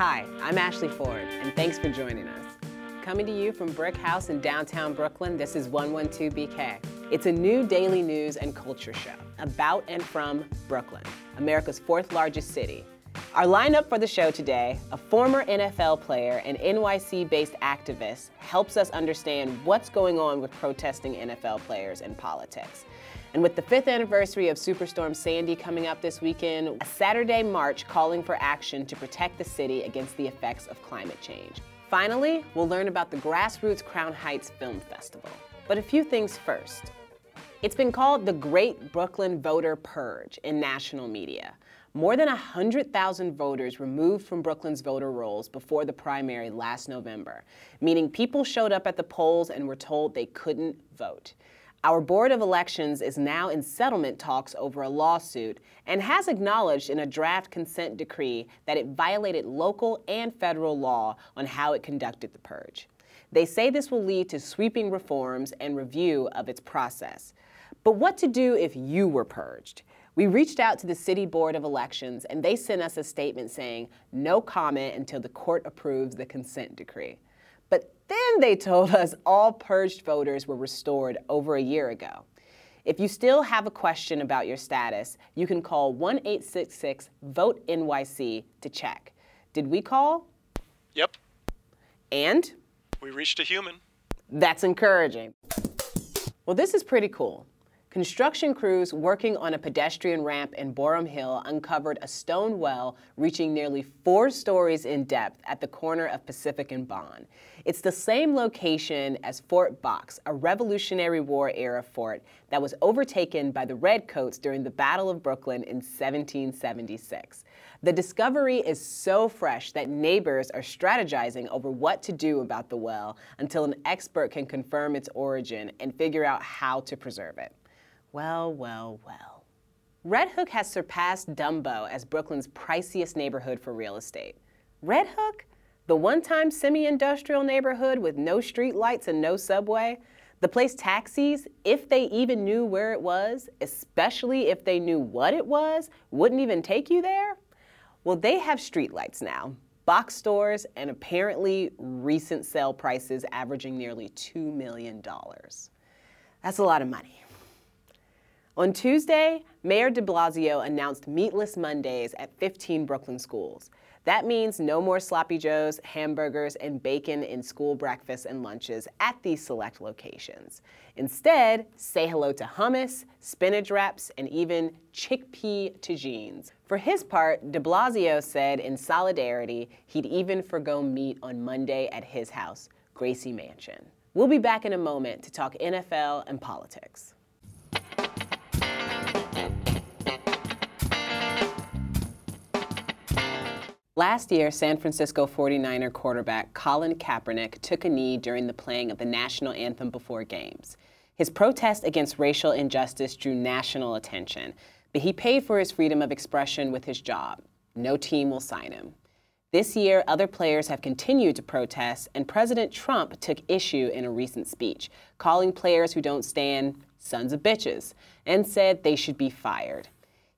Hi, I'm Ashley Ford, and thanks for joining us. Coming to you from BRIC House in downtown Brooklyn, this is 112BK. It's a new daily news and culture show about and from Brooklyn, America's fourth largest city. Our lineup for the show today a former NFL player and NYC based activist helps us understand what's going on with protesting NFL players and politics. And with the fifth anniversary of Superstorm Sandy coming up this weekend, a Saturday march calling for action to protect the city against the effects of climate change. Finally, we'll learn about the Grassroots Crown Heights Film Festival. But a few things first. It's been called the Great Brooklyn Voter Purge in national media. More than 100,000 voters removed from Brooklyn's voter rolls before the primary last November, meaning people showed up at the polls and were told they couldn't vote. Our Board of Elections is now in settlement talks over a lawsuit and has acknowledged in a draft consent decree that it violated local and federal law on how it conducted the purge. They say this will lead to sweeping reforms and review of its process. But what to do if you were purged? We reached out to the City Board of Elections and they sent us a statement saying no comment until the court approves the consent decree. Then they told us all purged voters were restored over a year ago. If you still have a question about your status, you can call 1 866 VOTE NYC to check. Did we call? Yep. And? We reached a human. That's encouraging. Well, this is pretty cool. Construction crews working on a pedestrian ramp in Boerum Hill uncovered a stone well reaching nearly four stories in depth at the corner of Pacific and Bond. It's the same location as Fort Box, a Revolutionary War era fort that was overtaken by the Redcoats during the Battle of Brooklyn in 1776. The discovery is so fresh that neighbors are strategizing over what to do about the well until an expert can confirm its origin and figure out how to preserve it. Well, well, well. Red Hook has surpassed Dumbo as Brooklyn's priciest neighborhood for real estate. Red Hook? The one time semi industrial neighborhood with no street lights and no subway? The place taxis, if they even knew where it was, especially if they knew what it was, wouldn't even take you there? Well, they have streetlights now, box stores, and apparently recent sale prices averaging nearly $2 million. That's a lot of money. On Tuesday, Mayor de Blasio announced Meatless Mondays at 15 Brooklyn schools. That means no more sloppy joes, hamburgers, and bacon in school breakfasts and lunches at these select locations. Instead, say hello to hummus, spinach wraps, and even chickpea tagines. For his part, de Blasio said in solidarity he'd even forgo meat on Monday at his house, Gracie Mansion. We'll be back in a moment to talk NFL and politics. Last year, San Francisco 49er quarterback Colin Kaepernick took a knee during the playing of the national anthem before games. His protest against racial injustice drew national attention, but he paid for his freedom of expression with his job. No team will sign him. This year, other players have continued to protest, and President Trump took issue in a recent speech, calling players who don't stand sons of bitches, and said they should be fired.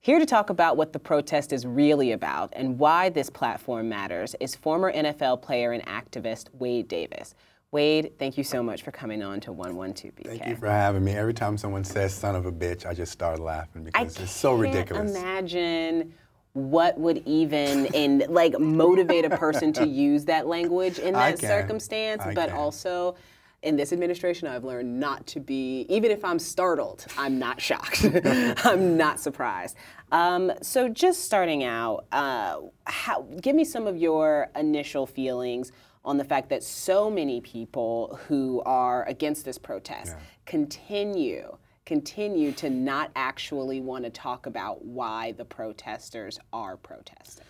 Here to talk about what the protest is really about and why this platform matters is former NFL player and activist Wade Davis. Wade, thank you so much for coming on to 112BK. Thank you for having me. Every time someone says son of a bitch, I just start laughing because I it's so ridiculous. imagine what would even in like motivate a person to use that language in that circumstance, I but can. also in this administration, I've learned not to be, even if I'm startled, I'm not shocked. I'm not surprised. Um, so, just starting out, uh, how, give me some of your initial feelings on the fact that so many people who are against this protest continue continue to not actually want to talk about why the protesters are protesting.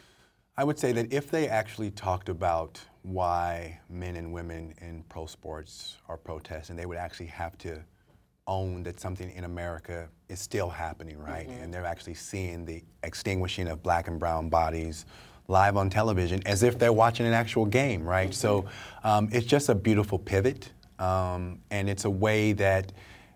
I would say that if they actually talked about why men and women in pro sports are protesting, they would actually have to own that something in America is still happening, right? And they're actually seeing the extinguishing of black and brown bodies live on television as if they're watching an actual game, right? So um, it's just a beautiful pivot, um, and it's a way that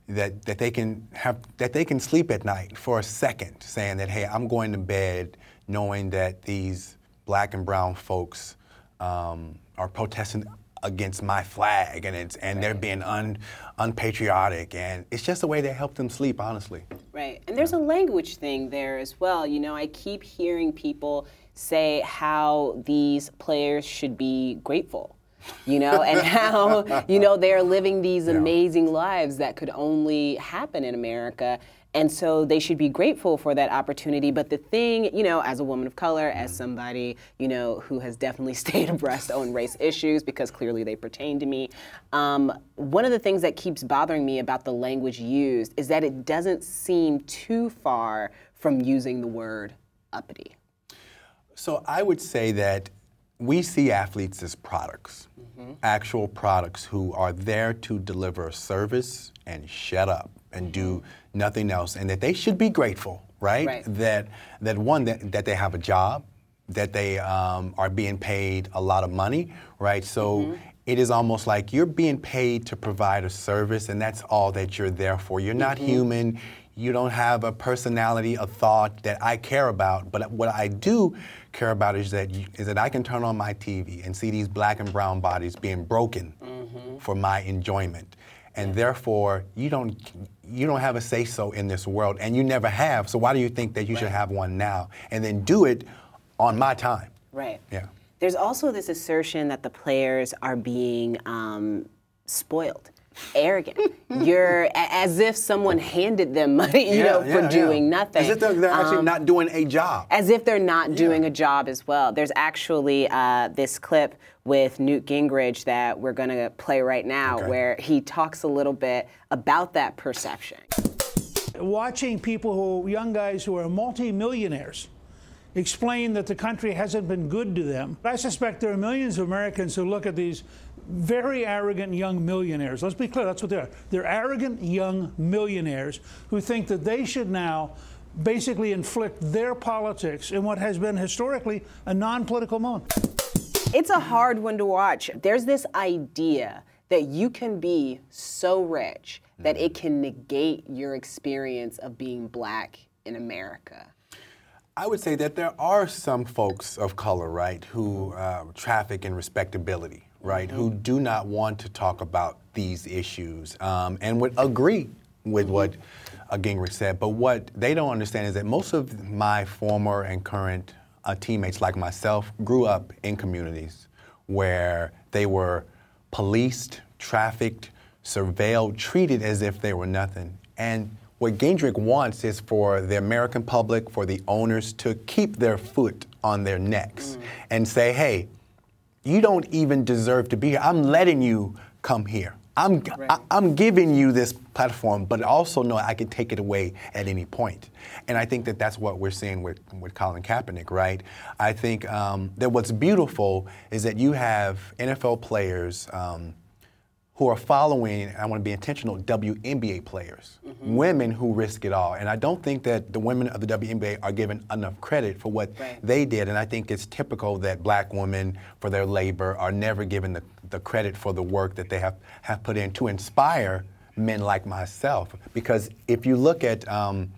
that, that they can have that they can sleep at night for a second, saying that hey, I'm going to bed knowing that these black and brown folks um, are protesting against my flag and it's and they're being un, unpatriotic and it's just a way to help them sleep honestly Right. And there's a language thing there as well. You know, I keep hearing people say how these players should be grateful, you know, and how, you know, they're living these amazing lives that could only happen in America. And so they should be grateful for that opportunity. But the thing, you know, as a woman of color, as mm-hmm. somebody, you know, who has definitely stayed abreast on race issues because clearly they pertain to me, um, one of the things that keeps bothering me about the language used is that it doesn't seem too far from using the word uppity. So I would say that we see athletes as products, mm-hmm. actual products who are there to deliver a service and shut up and do mm-hmm. Nothing else, and that they should be grateful, right? Right. That that one that, that they have a job, that they um, are being paid a lot of money, right? So. Mm-hmm. It is almost like you're being paid to provide a service, and that's all that you're there for. You're not mm-hmm. human. You don't have a personality, a thought that I care about. But what I do care about is that you, is that I can turn on my TV and see these black and brown bodies being broken mm-hmm. for my enjoyment, and therefore you don't you don't have a say so in this world, and you never have. So why do you think that you should have one now? And then do it on my time. Right. Yeah. There's also this assertion that the players are being um, spoiled, arrogant. You're as if someone handed them money, you know, for doing nothing. As if they're, they're actually Um, not doing a job. as if they're not doing a job as well. There's actually uh, this clip with Newt Gingrich that we're going to play right now Okay. where he talks a little bit about that perception. watching people who, young guys who are multimillionaires, explain that the country hasn't been good to them. I suspect there are millions of Americans who look at these very arrogant young millionaires. Let's be clear, that's what they are. They're arrogant young millionaires who think that they should now basically inflict their politics in what has been historically a non political mode. It's a hard one to watch. There's this idea that you can be so rich that it can negate your experience of being black in America. I would say that there are some folks of color, right, who uh, traffic in respectability, right, who do not want to talk about these issues um, and would agree with what uh, Gingrich said. But what they don't understand is that most of my former and current uh, teammates, like myself, grew up in communities where they were policed, trafficked, surveilled, treated as if they were nothing. And what Gingrich wants is for the American public, for the owners to keep their foot on their necks and say, hey, you don't even deserve to be here. I'm letting you come here. I'm, I, I'm giving you this platform, but also know I can take it away at any point. And I think that that's what we're seeing with, with Colin Kaepernick, right? I think um, that what's beautiful is that you have NFL players um, who are following, I want to be intentional, WNBA players, women who risk it all. And I don't think that the women of the WNBA are given enough credit for what Right. they did. And I think it's typical that black women, for their labor, are never given the, the credit for the work that they have, have put in to inspire men like myself. Because if you look at, um,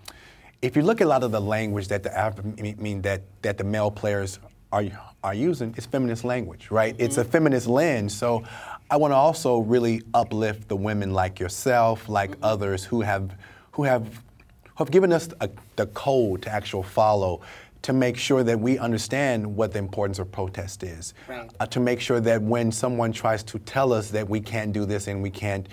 if you look at a lot of the language that the I mean- that that the male players are are using, it's feminist language, right? It's a feminist lens. So I want to also really uplift the women like yourself, like others who have who have who have given us a, the code to actual follow to make sure that we understand what the importance of protest is. Right. Uh, to make sure that when someone tries to tell us that we can't do this and we can't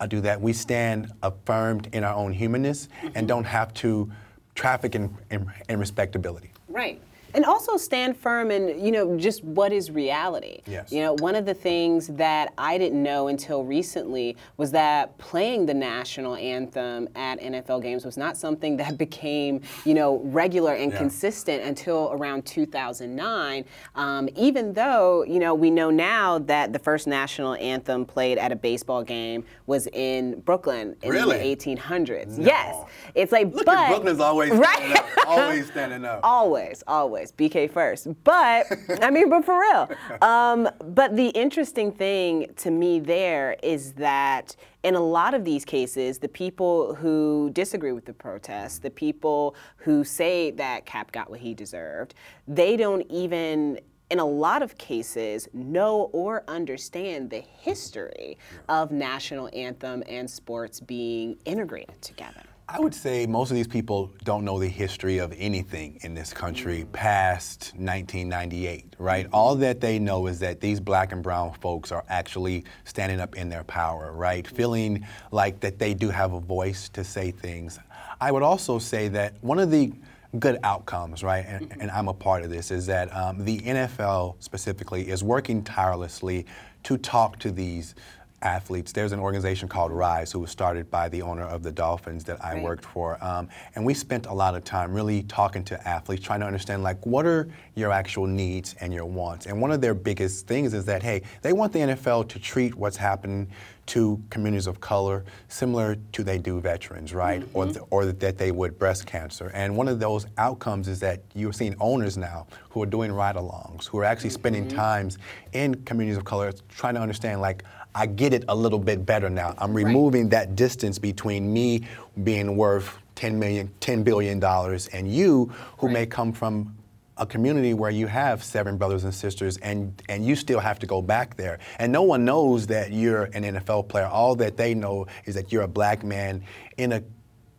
uh, do that, we stand affirmed in our own humanness and don't have to traffic in, in, in respectability. Right. And also stand firm in, you know, just what is reality. Yes. You know, one of the things that I didn't know until recently was that playing the national anthem at NFL games was not something that became, you know, regular and Yeah. consistent until around 2009. Um, even though, you know, we know now that the first national anthem played at a baseball game was in Brooklyn in Really? the 1800s. Yes. It's like, Look but Brooklyn's always right? standing up. Always standing up. always, always BK first. But I mean, but for real. Um, but the interesting thing to me there is that in a lot of these cases, the people who disagree with the protests, the people who say that Cap got what he deserved, they don't even in a lot of cases, know or understand the history of national anthem and sports being integrated together. I would say most of these people don't know the history of anything in this country past 1998, right? All that they know is that these black and brown folks are actually standing up in their power, right? Feeling like that they do have a voice to say things. I would also say that one of the good outcomes, right, and, and I'm a part of this, is that um, the NFL specifically is working tirelessly to talk to these athletes. There's an organization called Rise, who was started by the owner of the Dolphins that I Right. worked for, um, and we spent a lot of time really talking to athletes, trying to understand like what are your actual needs and your wants. And one of their biggest things is that hey, they want the NFL to treat what's happening to communities of color similar to they do veterans, right? Or th- or that they would breast cancer. And one of those outcomes is that you're seeing owners now who are doing ride-alongs, who are actually spending times in communities of color, trying to understand like I get it a little bit better now. I'm removing that distance between me being worth 10 million, 10 billion dollars and you who may come from a community where you have seven brothers and sisters and and you still have to go back there. And no one knows that you're an NFL player. All that they know is that you're a black man in a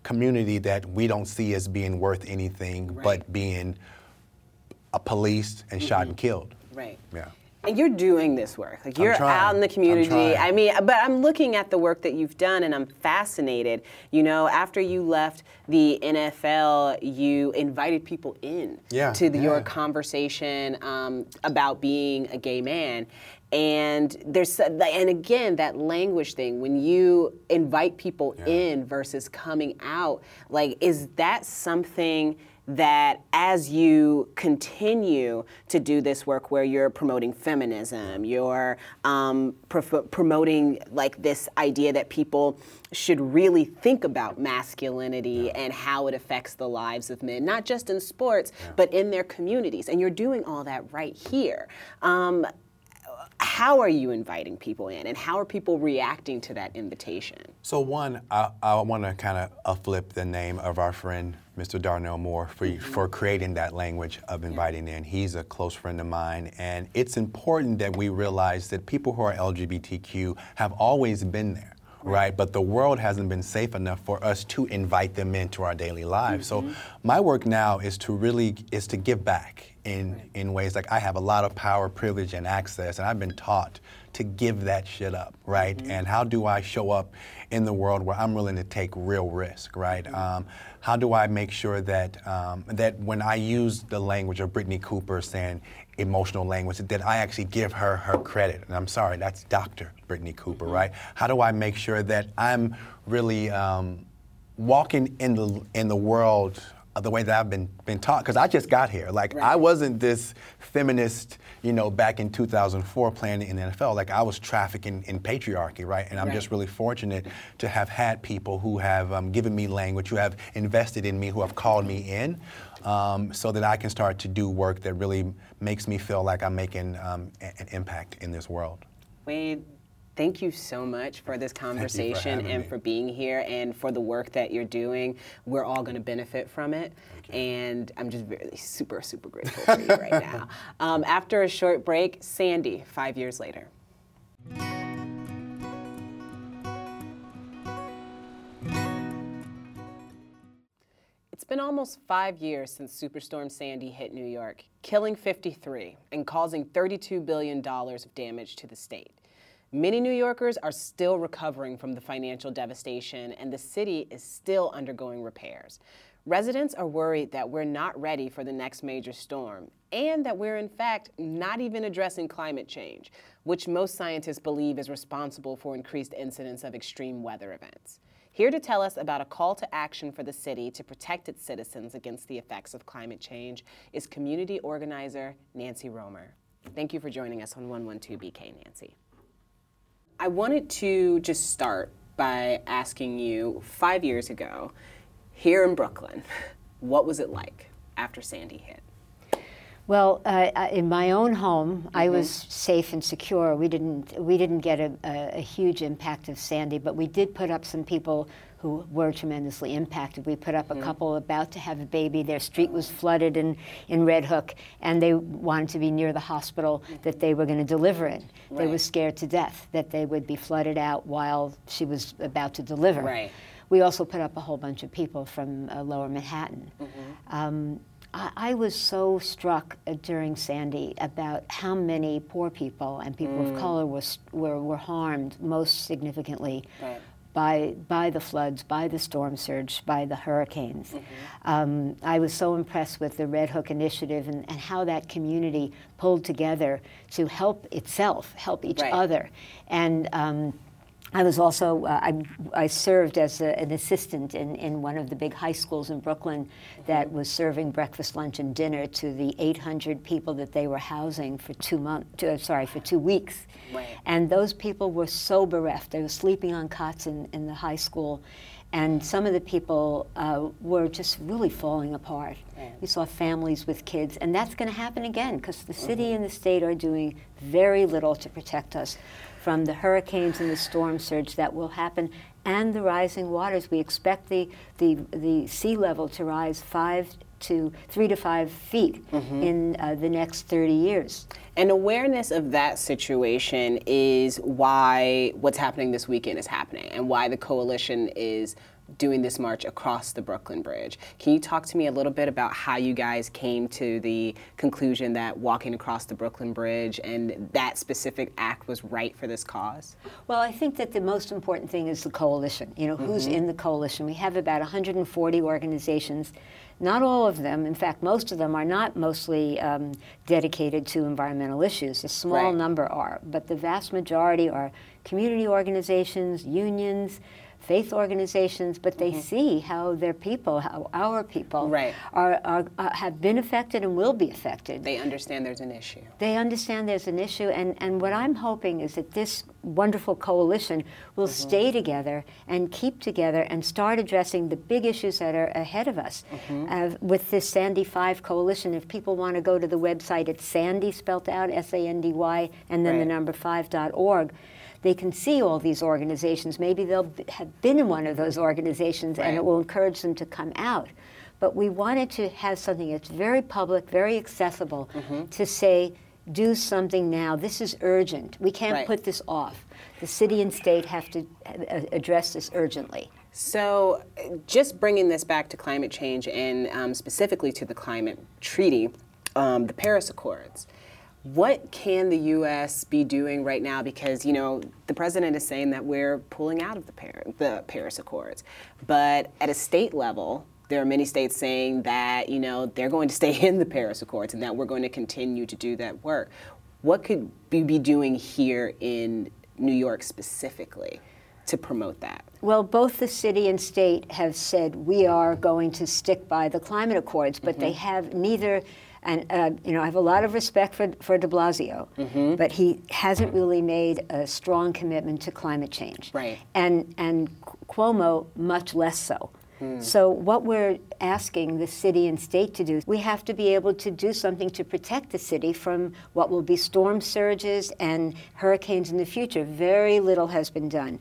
community that we don't see as being worth anything but being a policed and shot and mm-hmm. killed. Right. Yeah. And you're doing this work. Like you're out in the community. I mean, but I'm looking at the work that you've done and I'm fascinated. You know, after you left the NFL, you invited people in Yeah, to the, your conversation um, about being a gay man. And there's and again that language thing when you invite people in versus coming out like is that something that as you continue to do this work where you're promoting feminism, you're um, prof- promoting like this idea that people should really think about masculinity and how it affects the lives of men, not just in sports, but in their communities. And you're doing all that right here. Um, how are you inviting people in and how are people reacting to that invitation? So one, I, I want to kind of flip the name of our friend, Mr. Darnell Moore, for mm-hmm. for creating that language of inviting in. He's a close friend of mine, and it's important that we realize that people who are LGBTQ have always been there. Right, but the world hasn't been safe enough for us to invite them into our daily lives. So, my work now is to really is to give back in in ways like I have a lot of power, privilege, and access, and I've been taught to give that shit up, right? And how do I show up in the world where I'm willing to take real risk, right? Um, how do I make sure that um, that when I use the language of Brittney Cooper saying emotional language, that I actually give her her credit? And I'm sorry, that's Dr. Brittney Cooper, right? How do I make sure that I'm really um, walking in the in the world the way that I've been been taught because I just got here. Like I wasn't this feminist, you know, back in 2004 playing in the NFL. Like I was trafficking in patriarchy, right? And I'm Right. just really fortunate to have had people who have um, given me language, who have invested in me, who have called me in, um, so that I can start to do work that really makes me feel like I'm making um, a- an impact in this world. Wade, thank you so much for this conversation having and me. for being here and for the work that you're doing. We're all going to benefit from it. And I'm just really super, super grateful for you right now. Um, after a short break, Sandy, five years later. It's been almost five years since Superstorm Sandy hit New York, killing 53 and causing $32 billion of damage to the state. Many New Yorkers are still recovering from the financial devastation, and the city is still undergoing repairs. Residents are worried that we're not ready for the next major storm, and that we're, in fact, not even addressing climate change, which most scientists believe is responsible for increased incidence of extreme weather events. Here to tell us about a call to action for the city to protect its citizens against the effects of climate change is community organizer Nancy Romer. Thank you for joining us on 112BK, Nancy. I wanted to just start by asking you five years ago, here in Brooklyn, what was it like after Sandy hit? Well, uh, in my own home, I was safe and secure. We didn't we didn't get a, a, a huge impact of Sandy, but we did put up some people who were tremendously impacted. We put up a couple about to have a baby. Their street was flooded in, in Red Hook, and they wanted to be near the hospital that they were going to deliver in. They were scared to death that they would be flooded out while she was about to deliver. Right. We also put up a whole bunch of people from uh, Lower Manhattan. Um, I, I was so struck uh, during Sandy about how many poor people and people of color was, were, were harmed most significantly Right. by, by the floods, by the storm surge, by the hurricanes. Um, I was so impressed with the Red Hook Initiative and, and how that community pulled together to help itself, help each Right. other. And um, I was also, uh, I, I served as a, an assistant in, in one of the big high schools in Brooklyn that was serving breakfast, lunch, and dinner to the 800 people that they were housing for two months, uh, sorry, for two weeks. And those people were so bereft. They were sleeping on cots in, in the high school. And some of the people uh, were just really falling apart. We saw families with kids, and that's going to happen again because the city and the state are doing very little to protect us from the hurricanes and the storm surge that will happen and the rising waters. We expect the, the, the sea level to rise five to three to five feet in uh, the next 30 years. And awareness of that situation is why what's happening this weekend is happening and why the coalition is doing this march across the Brooklyn Bridge. Can you talk to me a little bit about how you guys came to the conclusion that walking across the Brooklyn Bridge and that specific act was right for this cause? Well, I think that the most important thing is the coalition. You know, who's in the coalition? We have about 140 organizations. Not all of them, in fact, most of them are not mostly um, dedicated to environmental issues. A small Right. number are, but the vast majority are community organizations, unions, faith organizations, but they see how their people, how our people, Right. are, are, uh, have been affected and will be affected. They understand there's an issue. They understand there's an issue, and, and what I'm hoping is that this wonderful coalition will stay together and keep together and start addressing the big issues that are ahead of us. Uh, with this Sandy 5 coalition, if people want to go to the website, it's Sandy, spelled out S A N D Y, and then the Right. number 5.org. They can see all these organizations. Maybe they'll b- have been in one of those organizations, and it will encourage them to come out. But we wanted to have something that's very public, very accessible, Mm-hmm. to say, do something now. This is urgent. We can't Right. put this off. The city and state have to uh, address this urgently. So, just bringing this back to climate change and um, specifically to the climate treaty, um, the Paris Accords. What can the U.S. be doing right now? Because you know the president is saying that we're pulling out of the, Par- the Paris Accords, but at a state level, there are many states saying that you know they're going to stay in the Paris Accords and that we're going to continue to do that work. What could we be doing here in New York specifically to promote that? Well, both the city and state have said we are going to stick by the climate accords, but they mm-hmm. have neither. And uh, you know, I have a lot of respect for for De Blasio, but he hasn't really made a strong commitment to climate change. Right. And and Cuomo much less so. So what we're asking the city and state to do, we have to be able to do something to protect the city from what will be storm surges and hurricanes in the future. Very little has been done.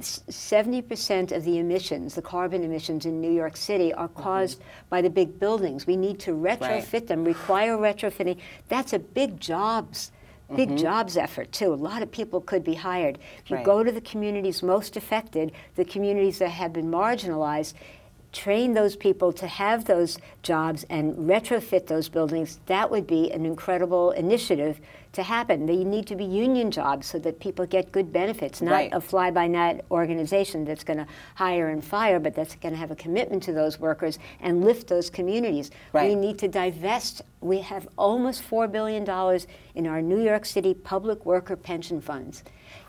70% of the emissions, the carbon emissions in New York City, are mm-hmm. caused by the big buildings. We need to retrofit them, require retrofitting. That's a big jobs, big mm-hmm. jobs effort too. A lot of people could be hired. If you Right. go to the communities most affected, the communities that have been marginalized, train those people to have those jobs and retrofit those buildings, that would be an incredible initiative to happen. They need to be union jobs so that people get good benefits, not Right. a fly by night organization that's going to hire and fire, but that's going to have a commitment to those workers and lift those communities. Right. We need to divest. We have almost $4 billion in our New York City public worker pension funds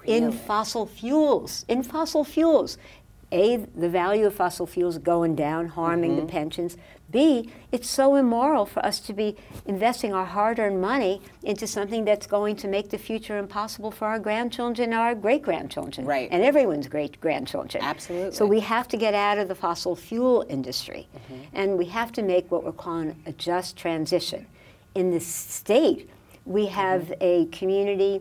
in fossil fuels. In fossil fuels. A, the value of fossil fuels going down, harming Mm-hmm. the pensions. B, it's so immoral for us to be investing our hard earned money into something that's going to make the future impossible for our grandchildren, our great grandchildren, Right. and everyone's great grandchildren. Absolutely. So we have to get out of the fossil fuel industry, Mm-hmm. and we have to make what we're calling a just transition in the state, we have a community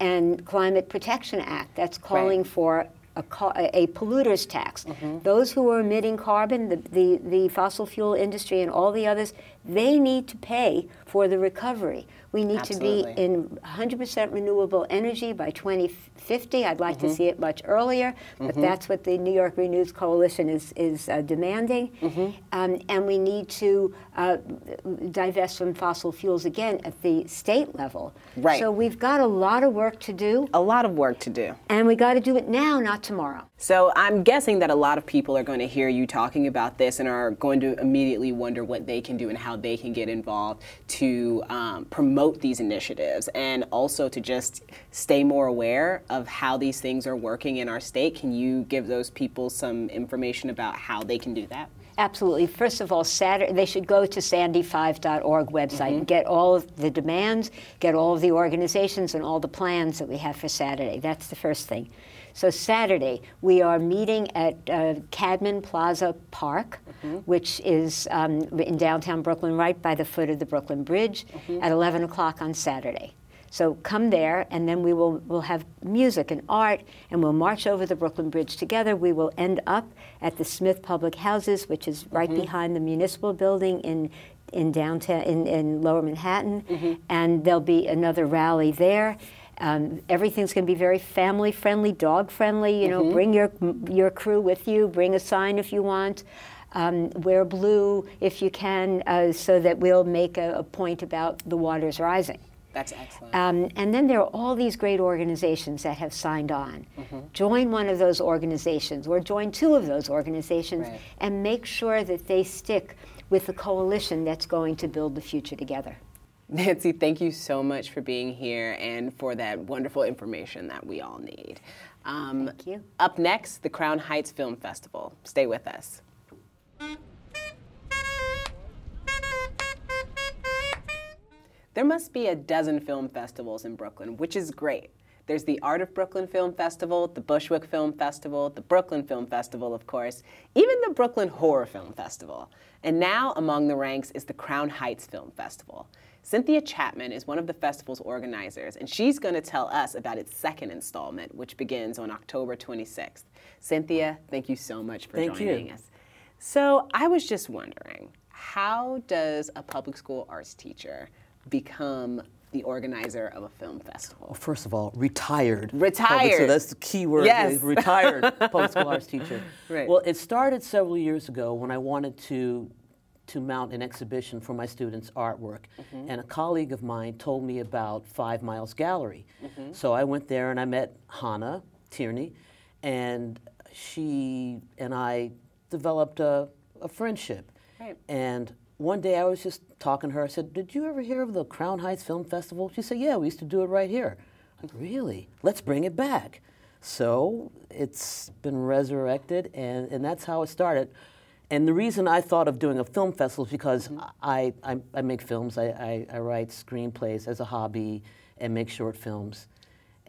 and climate protection act that's calling Right. for a, a polluter's tax. Mm-hmm. Those who are emitting carbon, the, the, the fossil fuel industry and all the others, they need to pay for the recovery. We need Absolutely. to be in 100% renewable energy by 2050. I'd like to see it much earlier, but that's what the New York Renews Coalition is, is uh, demanding. Um, and we need to uh, divest from fossil fuels again at the state level. Right. So we've got a lot of work to do, A lot of work to do. and we got to do it now, not tomorrow. So I'm guessing that a lot of people are going to hear you talking about this and are going to immediately wonder what they can do and how they can get involved to um, promote these initiatives and also to just stay more aware of how these things are working in our state. Can you give those people some information about how they can do that? Absolutely. First of all, Saturday, they should go to sandy5.org website and get all of the demands, get all of the organizations and all the plans that we have for Saturday. That's the first thing. So Saturday, we are meeting at uh, Cadman Plaza Park, which is um, in downtown Brooklyn, right by the foot of the Brooklyn Bridge, at 11 o'clock on Saturday. So come there, and then we will we'll have music and art, and we'll march over the Brooklyn Bridge together. We will end up at the Smith Public Houses, which is right behind the municipal building in in downtown in, in Lower Manhattan, and there'll be another rally there. Um, everything's going to be very family friendly, dog friendly. You know, bring your your crew with you. Bring a sign if you want. Um, wear blue if you can, uh, so that we'll make a, a point about the waters rising. That's excellent. Um, and then there are all these great organizations that have signed on. Join one of those organizations or join two of those organizations Right. and make sure that they stick with the coalition that's going to build the future together. Nancy, thank you so much for being here and for that wonderful information that we all need. Um, Thank you. Up next, the Crown Heights Film Festival. Stay with us. There must be a dozen film festivals in Brooklyn, which is great. There's the Art of Brooklyn Film Festival, the Bushwick Film Festival, the Brooklyn Film Festival, of course, even the Brooklyn Horror Film Festival. And now among the ranks is the Crown Heights Film Festival. Cynthia Chapman is one of the festival's organizers, and she's going to tell us about its second installment, which begins on October 26th. Cynthia, thank you so much for Thank you. joining us. So I was just wondering, how does a public school arts teacher become the organizer of a film festival? Well, first of all, retired. Retired. Public, so that's the key word. Yes. Retired public school arts teacher. Right. Well, it started several years ago when I wanted to to mount an exhibition for my students' artwork, Mm-hmm. and a colleague of mine told me about Five Myles Gallery. Mm-hmm. So I went there and I met Hanne Tierney, and she and I developed a, a friendship. Right. And one day I was just talking to her. I said, Did you ever hear of the Crown Heights Film Festival? She said, Yeah, we used to do it right here. I said, Really? Let's bring it back. So it's been resurrected, and, and that's how it started. And the reason I thought of doing a film festival is because I, I, I make films, I, I, I write screenplays as a hobby and make short films.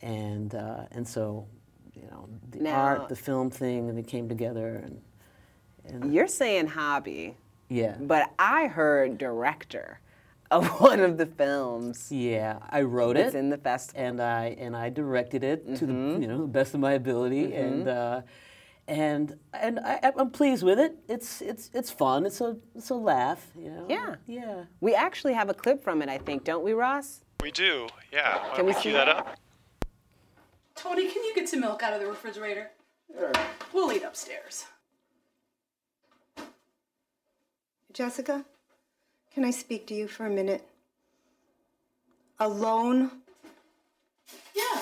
And, uh, and so, you know, the Now- art, the film thing, and it came together. And You're saying hobby, yeah. but I heard director of one of the films Yeah, I wrote that's it, It's in the festival. and I and I directed it to the Mm-hmm. you know the best of my ability, and uh, and and I, I'm pleased with it. It's it's it's fun. It's a it's a laugh. You know. Yeah. Yeah. We actually have a clip from it, I think, don't we, Ross? We do, yeah. Why Can we we see cue that that? up? Tony, can you get some milk out of the refrigerator? We'll eat upstairs. Jessica, can I speak to you for a minute? Alone? Yeah.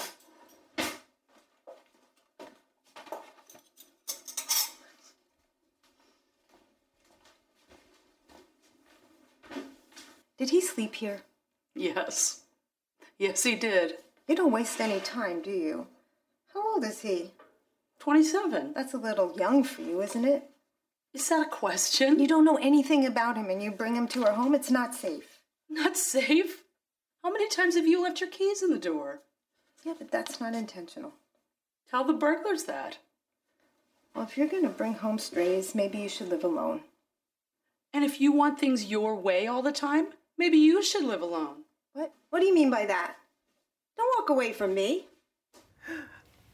Did he sleep here? Yes. Yes, he did. You don't waste any time, do you? How old is he? 27. That's a little young for you, isn't it? Is that a question? You don't know anything about him and you bring him to our home, it's not safe. Not safe? How many times have you left your keys in the door? Yeah, but that's not intentional. Tell the burglars that. Well, if you're gonna bring home strays, maybe you should live alone. And if you want things your way all the time, Maybe you should live alone. What? What do you mean by that? Don't walk away from me.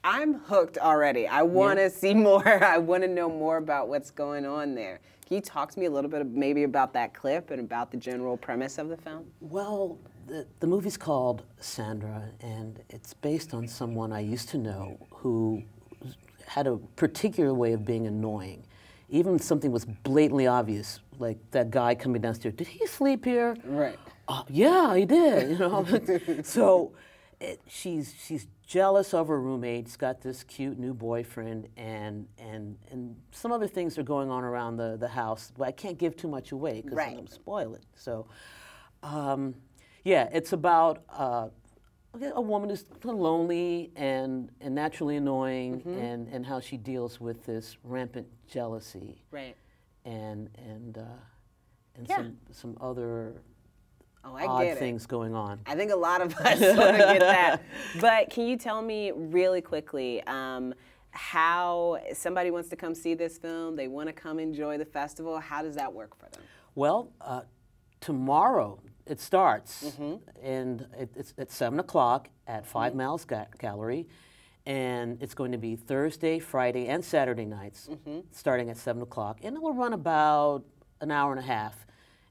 I'm hooked already. I want to see more. I want to know more about what's going on there. Can you talk to me a little bit, maybe about that clip and about the general premise of the film? Well, the, the movie's called Sandra, and it's based on someone I used to know who had a particular way of being annoying. Even if something was blatantly obvious, like that guy coming downstairs, did he sleep here? Right. "Oh, yeah, he did. You know, so it, she's she's jealous of her roommate. She's got this cute new boyfriend, and and and some other things are going on around the the house. But I can't give too much away because Right. I'm spoil it. So, um, yeah, it's about. Uh, a woman who's kind of lonely and, and naturally annoying, and, and how she deals with this rampant jealousy Right. and and uh, and Yeah. some some other Oh, I odd get it. things going on. I think a lot of us sort of get that. But can you tell me really quickly um, how somebody wants to come see this film? They want to come enjoy the festival. How does that work for them? Well, uh, tomorrow it starts, Mm-hmm. and it, it's at seven o'clock at Five Myles Ga- Gallery, and it's going to be Thursday, Friday, and Saturday nights, Mm-hmm. starting at seven o'clock, and it will run about an hour and a half.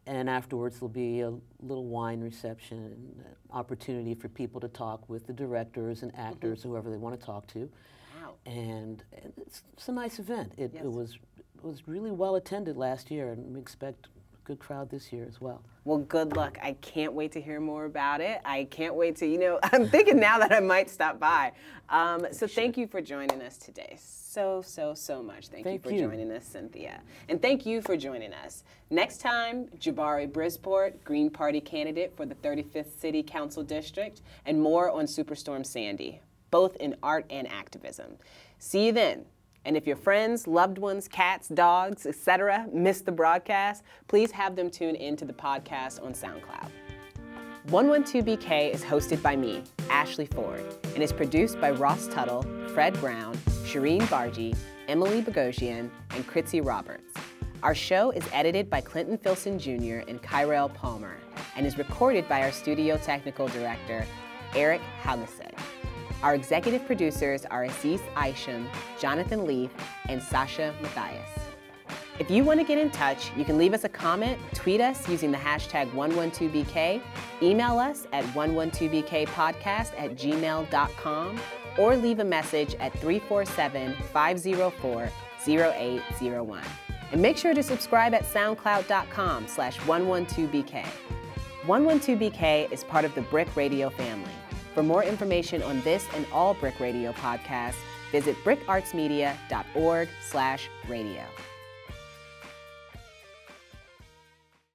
And afterwards, there'll be a little wine reception, and opportunity for people to talk with the directors and actors, whoever they want to talk to. Mm-hmm. Wow. And, and it's, it's a nice event. It, it was it was really well attended last year, and we expect good crowd this year as well. Well, good luck. I can't wait to hear more about it. I can't wait to, you know, I'm thinking now that I might stop by. Um, so thank you for joining us today. So, so, so much. Thank, Thank you for you. joining us, Cynthia. And thank you for joining us. Next time, Jabari Brisport, Green Party candidate for the 35th City Council District, and more on Superstorm Sandy, both in art and activism. See you then. And if your friends, loved ones, cats, dogs, etc., missed the broadcast, please have them tune in to the podcast on SoundCloud. 112BK is hosted by me, Ashley Ford, and is produced by Ross Tuttle, Fred Brown, Shireen Bargy, Emily Bogosian, and Kritzy Roberts. Our show is edited by Clinton Filson Jr. and Kyrell Palmer, and is recorded by our studio technical director, Eric Haugesed. Our executive producers are Aziz Isham, Jonathan Leaf, and Sasha Matthias. If you want to get in touch, you can leave us a comment, tweet us using the hashtag 112BK, email us at 112BKpodcast at gmail.com, or leave a message at 347 504 0801. And make sure to subscribe at soundcloud.com slash 112BK. 112BK is part of the BRIC Radio family. For more information on this and all BRIC Radio podcasts, visit bricartsmedia.org slash radio.